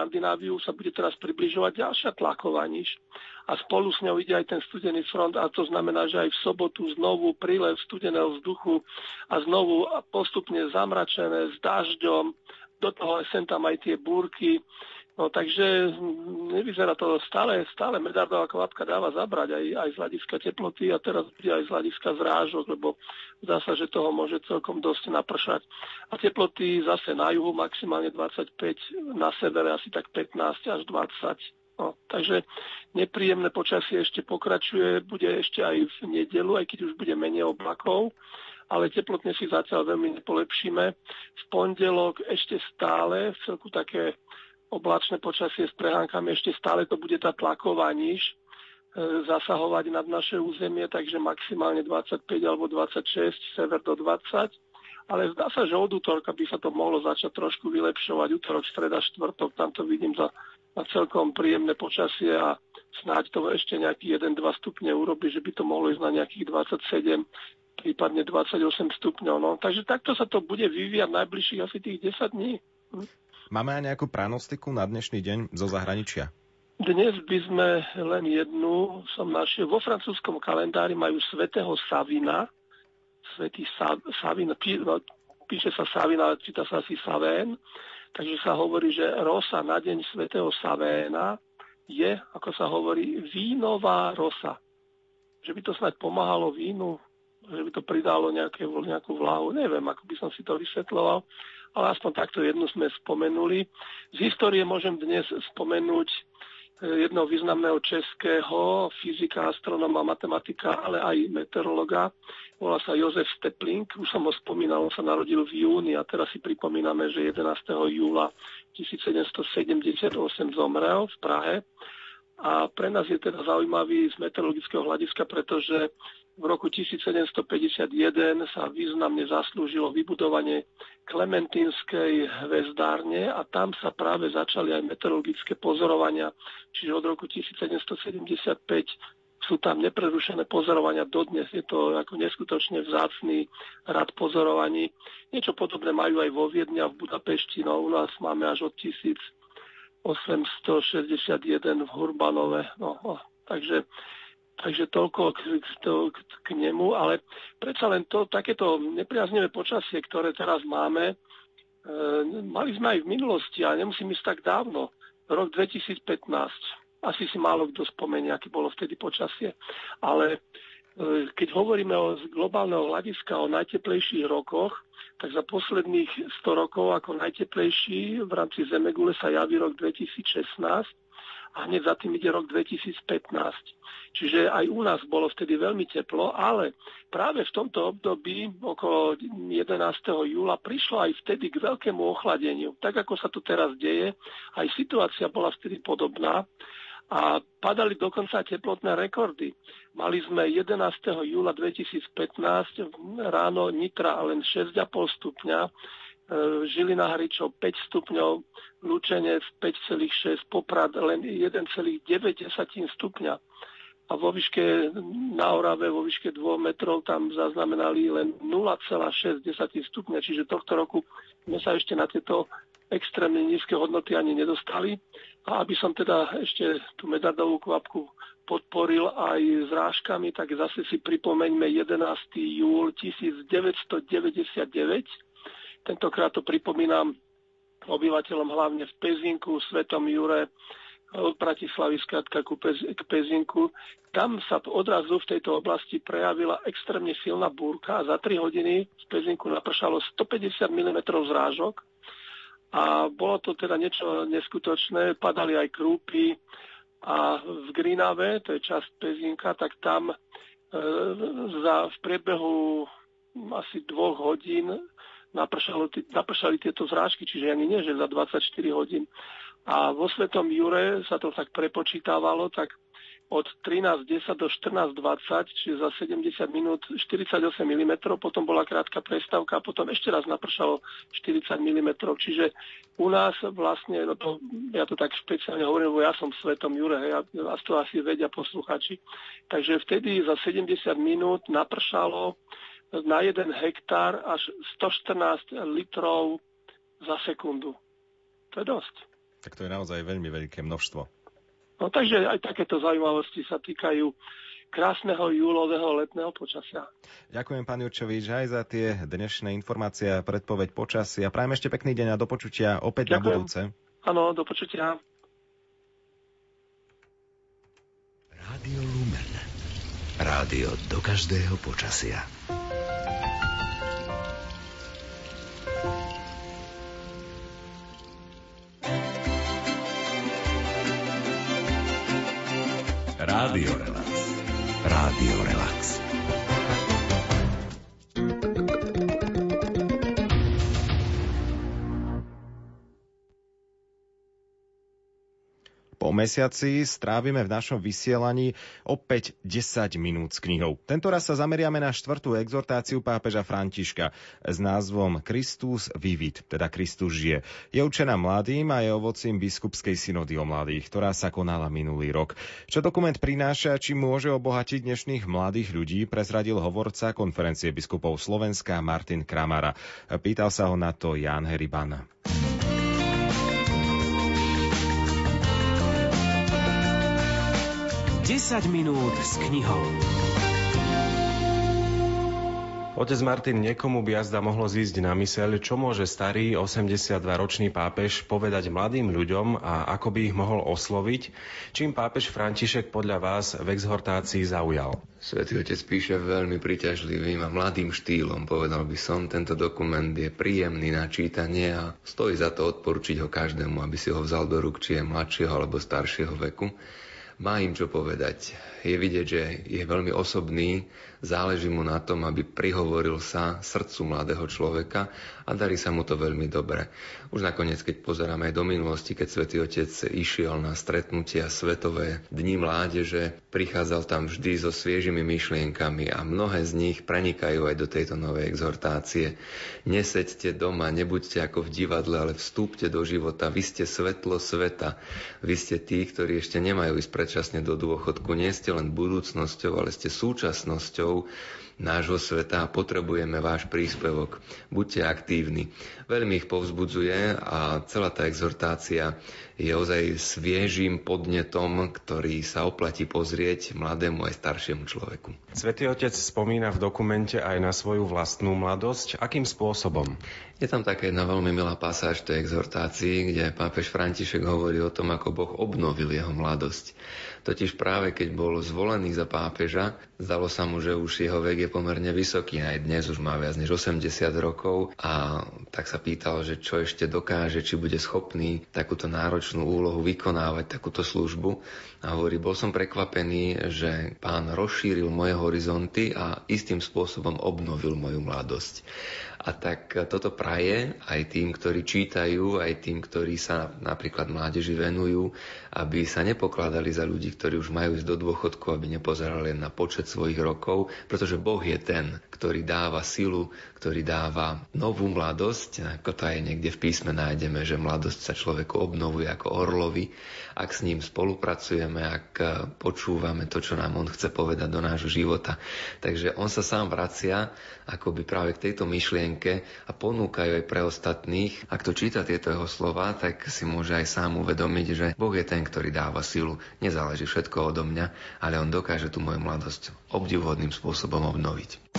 Škandináviu sa bude teraz približovať ďalšia tlaková niž. A spolu s ňou ide aj ten studený front a to znamená, že aj v sobotu znovu prílev studeného vzduchu a znovu postupne zamračené s dažďom, do toho sem tam aj tie búrky, No takže nevyzerá to stále, stále medardová kvapka dáva zabrať aj, aj z hľadiska teploty a teraz bude aj z hľadiska zrážok, lebo zdá sa, že toho môže celkom dosť napršať. A teploty zase na juhu maximálne 25, na severe asi tak 15 až 20. No, takže nepríjemné počasie ešte pokračuje, bude ešte aj v nedelu, aj keď už bude menej oblakov, ale teplotne si zatiaľ veľmi nepolepšíme. V pondelok ešte stále v celku také oblačné počasie s prehánkami, ešte stále to bude tá tlaková níž e, zasahovať nad naše územie, takže maximálne 25 alebo 26, sever do 20. Ale zdá sa, že od útorka by sa to mohlo začať trošku vylepšovať. Útorok, streda, štvrtok, tam to vidím za, za celkom príjemné počasie a snáď to ešte nejaký 1-2 stupne urobi, že by to mohlo ísť na nejakých 27 prípadne 28 stupňov. No. Takže takto sa to bude vyvíjať najbližších asi tých 10 dní. Máme aj nejakú pranostiku na dnešný deň zo zahraničia? Dnes by sme len jednu som našiel. Vo francúzskom kalendári majú svätého Savina. Svetý Sa, Savin, pí, no, píše sa Savina, ale číta sa asi Savén. Takže sa hovorí, že rosa na deň svätého Savéna je, ako sa hovorí, vínová rosa. Že by to snať pomáhalo vínu, že by to pridalo nejaké, nejakú vláhu. Neviem, ako by som si to vysvetloval ale aspoň takto jednu sme spomenuli. Z histórie môžem dnes spomenúť e, jedného významného českého fyzika, astronoma, matematika, ale aj meteorologa. Volá sa Jozef Stepling, už som ho spomínal, on sa narodil v júni a teraz si pripomíname, že 11. júla 1778 zomrel v Prahe. A pre nás je teda zaujímavý z meteorologického hľadiska, pretože v roku 1751 sa významne zaslúžilo vybudovanie Klementínskej hvezdárne a tam sa práve začali aj meteorologické pozorovania. Čiže od roku 1775 sú tam neprerušené pozorovania dodnes. Je to ako neskutočne vzácný rad pozorovaní. Niečo podobné majú aj vo Viedni a v Budapešti. No, u nás máme až od 1861 v Hurbanove. No, takže Takže toľko k, to, k nemu, ale predsa len to takéto nepriaznivé počasie, ktoré teraz máme, e, mali sme aj v minulosti, a nemusím ísť tak dávno, rok 2015. Asi si málo kto spomenie, aké bolo vtedy počasie. Ale e, keď hovoríme o z globálneho hľadiska o najteplejších rokoch, tak za posledných 100 rokov ako najteplejší v rámci Zemegule sa javí rok 2016 a hneď za tým ide rok 2015. Čiže aj u nás bolo vtedy veľmi teplo, ale práve v tomto období okolo 11. júla prišlo aj vtedy k veľkému ochladeniu. Tak ako sa to teraz deje, aj situácia bola vtedy podobná a padali dokonca teplotné rekordy. Mali sme 11. júla 2015 ráno Nitra len 6,5 stupňa, Žilina Hričov 5 stupňov, Lučenec 5,6, Poprad len 1,9 stupňa. A vo výške na Orave, vo výške 2 metrov tam zaznamenali len 0,6 stupňa, čiže tohto roku sme sa ešte na tieto extrémne nízke hodnoty ani nedostali. A aby som teda ešte tú medardovú kvapku podporil aj zrážkami, tak zase si pripomeňme 11. júl 1999, Tentokrát to pripomínam obyvateľom hlavne v Pezinku, Svetom Jure, od Bratislavy skrátka k Pezinku. Tam sa odrazu v tejto oblasti prejavila extrémne silná búrka a za 3 hodiny z Pezinku napršalo 150 mm zrážok a bolo to teda niečo neskutočné. Padali aj krúpy a v Grinave, to je časť Pezinka, tak tam e, za, v priebehu asi dvoch hodín napršali tieto zrážky, čiže ani nie, že za 24 hodín. A vo Svetom Jure sa to tak prepočítavalo, tak od 13.10 do 14.20, čiže za 70 minút 48 mm, potom bola krátka prestávka a potom ešte raz napršalo 40 mm. Čiže u nás vlastne, no to, ja to tak špeciálne hovorím, lebo ja som svetom Jure, ja, vás to asi vedia posluchači. Takže vtedy za 70 minút napršalo na jeden hektár až 114 litrov za sekundu. To je dosť. Tak to je naozaj veľmi veľké množstvo. No takže aj takéto zaujímavosti sa týkajú krásneho júlového letného počasia. Ďakujem pán Jurčovič aj za tie dnešné informácie a predpoveď počasia. Prajem ešte pekný deň a do počutia opäť Ďakujem. na budúce. Áno, do počutia. Rádio Lumen. Rádio do každého počasia. Rádio Relax. Rádio Relax. Po mesiaci strávime v našom vysielaní opäť 10 minút s knihou. Tento raz sa zameriame na štvrtú exhortáciu pápeža Františka s názvom Kristus vivit, teda Kristus žije. Je učená mladým a je ovocím biskupskej synody o mladých, ktorá sa konala minulý rok. Čo dokument prináša, či môže obohatiť dnešných mladých ľudí, prezradil hovorca konferencie biskupov Slovenska Martin Kramara. Pýtal sa ho na to Jan Heriban. 10 minút s knihou. Otec Martin, niekomu by jazda mohlo zísť na myseľ, čo môže starý 82-ročný pápež povedať mladým ľuďom a ako by ich mohol osloviť, čím pápež František podľa vás v exhortácii zaujal. Svetý otec píše veľmi príťažlivým a mladým štýlom, povedal by som. Tento dokument je príjemný na čítanie a stojí za to odporúčiť ho každému, aby si ho vzal do rúk, či je mladšieho alebo staršieho veku má im čo povedať. Je vidieť, že je veľmi osobný, záleží mu na tom, aby prihovoril sa srdcu mladého človeka a darí sa mu to veľmi dobre. Už nakoniec, keď pozeráme aj do minulosti, keď Svetý Otec išiel na stretnutia Svetové dni mládeže, prichádzal tam vždy so sviežimi myšlienkami a mnohé z nich prenikajú aj do tejto novej exhortácie. Neseďte doma, nebuďte ako v divadle, ale vstúpte do života. Vy ste svetlo sveta. Vy ste tí, ktorí ešte nemajú ísť predčasne do dôchodku. Nie ste len budúcnosťou, ale ste súčasnosťou nášho sveta a potrebujeme váš príspevok. Buďte aktívni. Veľmi ich povzbudzuje a celá tá exhortácia je ozaj sviežým podnetom, ktorý sa oplatí pozrieť mladému aj staršiemu človeku. Svetý Otec spomína v dokumente aj na svoju vlastnú mladosť. Akým spôsobom? Je tam taká jedna veľmi milá pasáž tej exhortácii, kde pápež František hovorí o tom, ako Boh obnovil jeho mladosť. Totiž práve keď bol zvolený za pápeža, zdalo sa mu, že už jeho vek je pomerne vysoký, aj dnes už má viac než 80 rokov a tak sa pýtal, že čo ešte dokáže, či bude schopný takúto náročnú úlohu vykonávať, takúto službu. A hovorí, bol som prekvapený, že pán rozšíril moje horizonty a istým spôsobom obnovil moju mladosť. A tak toto praje aj tým, ktorí čítajú, aj tým, ktorí sa napríklad mládeži venujú, aby sa nepokladali za ľudí, ktorí už majú ísť do dôchodku, aby nepozerali len na počet svojich rokov, pretože Boh je ten, ktorý dáva silu, ktorý dáva novú mladosť. Ako to aj niekde v písme nájdeme, že mladosť sa človeku obnovuje ako orlovi. Ak s ním spolupracujeme, ak počúvame to, čo nám on chce povedať do nášho života. Takže on sa sám vracia akoby práve k tejto myšlienke a ponúkajú aj pre ostatných. Ak to číta tieto jeho slova, tak si môže aj sám uvedomiť, že Boh je ten, ktorý dáva silu. Nezáleží všetko odo mňa, ale on dokáže tú moju mladosť obdivhodným spôsobom obnoviť.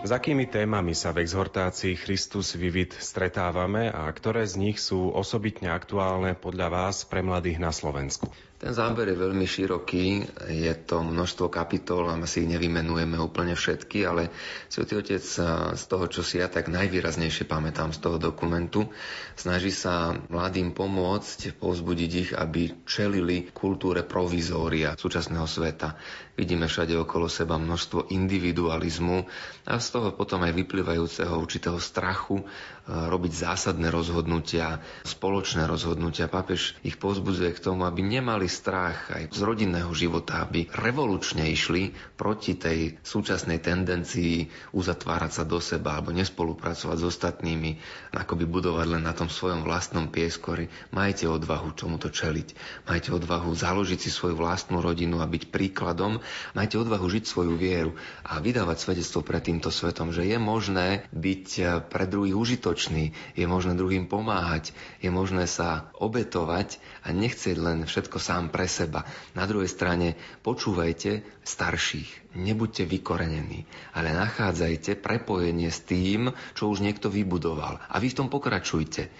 S akými témami sa v exhortácii Christus Vivit stretávame a ktoré z nich sú osobitne aktuálne podľa vás pre mladých na Slovensku? Ten záber je veľmi široký, je to množstvo kapitol a my si ich nevymenujeme úplne všetky, ale Svetý Otec z toho, čo si ja tak najvýraznejšie pamätám z toho dokumentu, snaží sa mladým pomôcť, povzbudiť ich, aby čelili kultúre provizória súčasného sveta. Vidíme všade okolo seba množstvo individualizmu a z toho potom aj vyplývajúceho určitého strachu robiť zásadné rozhodnutia, spoločné rozhodnutia. Pápež ich povzbudzuje k tomu, aby nemali strach aj z rodinného života, aby revolučne išli proti tej súčasnej tendencii uzatvárať sa do seba alebo nespolupracovať s ostatnými, akoby budovať len na tom svojom vlastnom pieskori. Majte odvahu čomu čeliť. Majte odvahu založiť si svoju vlastnú rodinu a byť príkladom. Majte odvahu žiť svoju vieru a vydávať svedectvo pred týmto svetom, že je možné byť pre druhých užitočný, je možné druhým pomáhať, je možné sa obetovať a nechcieť len všetko sám pre seba. Na druhej strane počúvajte starších, nebuďte vykorenení, ale nachádzajte prepojenie s tým, čo už niekto vybudoval. A vy v tom pokračujte.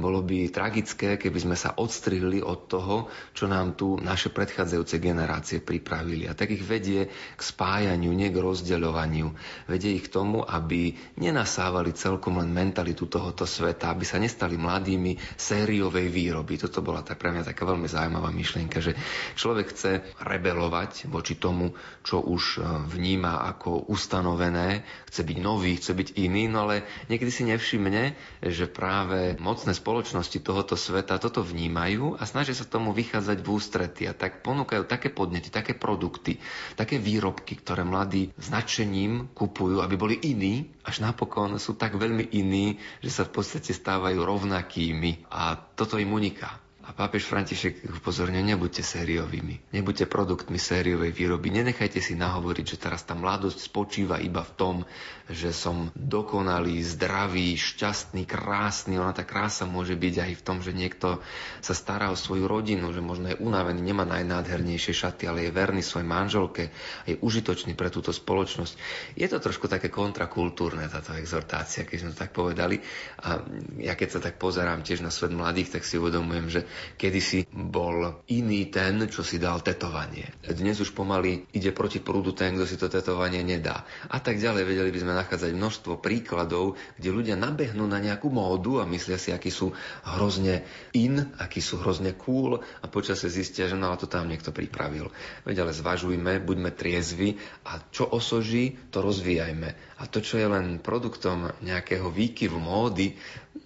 Bolo by tragické, keby sme sa odstrihli od toho, čo nám tu naše predchádzajúce generácie pripravili. A tak ich vedie k spájaniu, nie k rozdeľovaniu. Vedie ich k tomu, aby nenasávali celkom len mentalitu tohoto sveta, aby sa nestali mladými sériovej výroby. Toto bola tak pre mňa taká veľmi zaujímavá myšlienka, že človek chce rebelovať voči tomu, čo už e, vníma ako ustanovené, chce byť nový, chce byť iný, no ale niekedy si nevšimne, že práve mocné spoločnosti tohoto sveta toto vnímajú a snažia sa tomu vychádzať v ústrety a tak ponúkajú také podnety, také produkty, také výrobky, ktoré mladí značením kupujú, aby boli iní, až napokon sú tak veľmi iní, že sa v podstate stávajú rovnakými a toto im uniká. A pápež František upozorňuje, nebuďte sériovými, nebuďte produktmi sériovej výroby, nenechajte si nahovoriť, že teraz tá mladosť spočíva iba v tom, že som dokonalý, zdravý, šťastný, krásny. Ona tá krása môže byť aj v tom, že niekto sa stará o svoju rodinu, že možno je unavený, nemá najnádhernejšie šaty, ale je verný svojej manželke, je užitočný pre túto spoločnosť. Je to trošku také kontrakultúrne táto exhortácia, keď sme to tak povedali. A ja keď sa tak pozerám tiež na svet mladých, tak si uvedomujem, že kedysi bol iný ten, čo si dal tetovanie. Dnes už pomaly ide proti prúdu ten, kto si to tetovanie nedá. A tak ďalej vedeli by sme nachádzať množstvo príkladov, kde ľudia nabehnú na nejakú módu a myslia si, akí sú hrozne in, akí sú hrozne cool a počasie zistia, že no to tam niekto pripravil. Veď ale zvažujme, buďme triezvi a čo osoží, to rozvíjajme. A to, čo je len produktom nejakého výkyvu módy,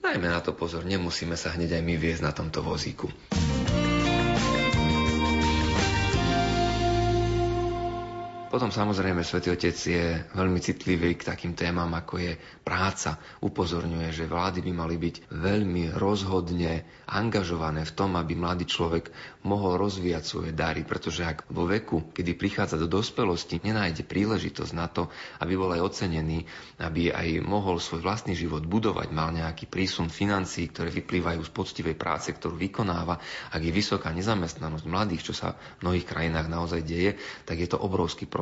dajme na to pozor, nemusíme sa hneď aj my viesť na tomto vozíku. público. Potom samozrejme Svetý Otec je veľmi citlivý k takým témam, ako je práca. Upozorňuje, že vlády by mali byť veľmi rozhodne angažované v tom, aby mladý človek mohol rozvíjať svoje dary, pretože ak vo veku, kedy prichádza do dospelosti, nenájde príležitosť na to, aby bol aj ocenený, aby aj mohol svoj vlastný život budovať, mal nejaký prísun financií, ktoré vyplývajú z poctivej práce, ktorú vykonáva, ak je vysoká nezamestnanosť mladých, čo sa v mnohých krajinách naozaj deje, tak je to obrovský problém.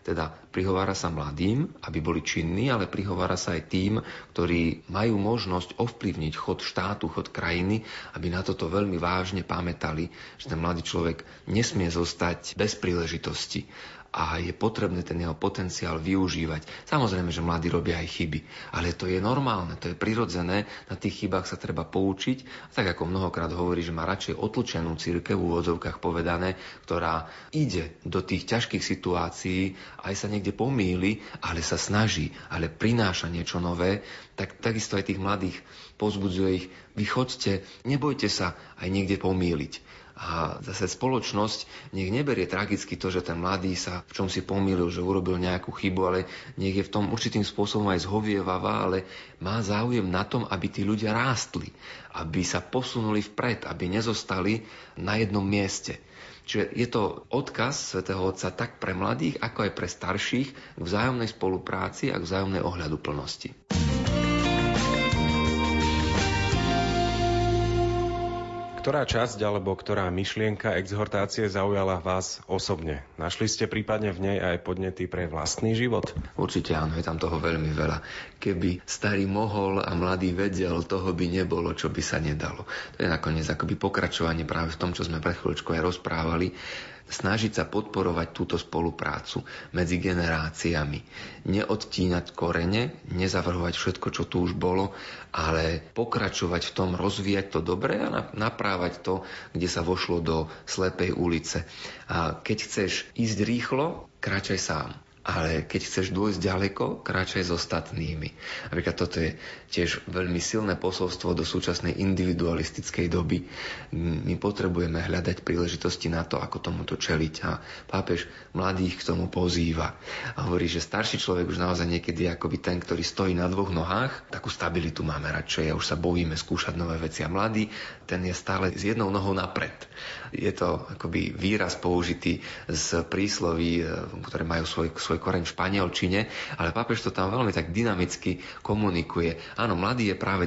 Teda prihovára sa mladým, aby boli činní, ale prihovára sa aj tým, ktorí majú možnosť ovplyvniť chod štátu, chod krajiny, aby na toto veľmi vážne pamätali, že ten mladý človek nesmie zostať bez príležitosti a je potrebné ten jeho potenciál využívať. Samozrejme, že mladí robia aj chyby, ale to je normálne, to je prirodzené, na tých chybách sa treba poučiť. A tak ako mnohokrát hovorí, že má radšej otlčenú církev v úvodzovkách povedané, ktorá ide do tých ťažkých situácií, aj sa niekde pomýli, ale sa snaží, ale prináša niečo nové, tak takisto aj tých mladých pozbudzuje ich, vy chodte, nebojte sa aj niekde pomýliť. A zase spoločnosť nech neberie tragicky to, že ten mladý sa v čom si pomýlil, že urobil nejakú chybu, ale nech je v tom určitým spôsobom aj zhovievavá, ale má záujem na tom, aby tí ľudia rástli, aby sa posunuli vpred, aby nezostali na jednom mieste. Čiže je to odkaz svätého Otca tak pre mladých, ako aj pre starších k vzájomnej spolupráci a k vzájomnej ohľadu Ktorá časť alebo ktorá myšlienka exhortácie zaujala vás osobne? Našli ste prípadne v nej aj podnety pre vlastný život? Určite áno, je tam toho veľmi veľa. Keby starý mohol a mladý vedel, toho by nebolo, čo by sa nedalo. To je nakoniec akoby pokračovanie práve v tom, čo sme pred chvíľočkou aj rozprávali snažiť sa podporovať túto spoluprácu medzi generáciami. Neodtínať korene, nezavrhovať všetko, čo tu už bolo, ale pokračovať v tom, rozvíjať to dobre a naprávať to, kde sa vošlo do slepej ulice. A keď chceš ísť rýchlo, kráčaj sám. Ale keď chceš dôjsť ďaleko, kráčaj s ostatnými. Napríklad toto je tiež veľmi silné posolstvo do súčasnej individualistickej doby. My potrebujeme hľadať príležitosti na to, ako tomuto čeliť. A pápež mladých k tomu pozýva. A hovorí, že starší človek už naozaj niekedy je akoby ten, ktorý stojí na dvoch nohách. Takú stabilitu máme radšej a už sa bojíme skúšať nové veci. A mladý, ten je stále s jednou nohou napred. Je to akoby výraz použitý z prísloví, ktoré majú svoj, svoj koreň v španielčine, ale pápež to tam veľmi tak dynamicky komunikuje. Áno, mladý je práve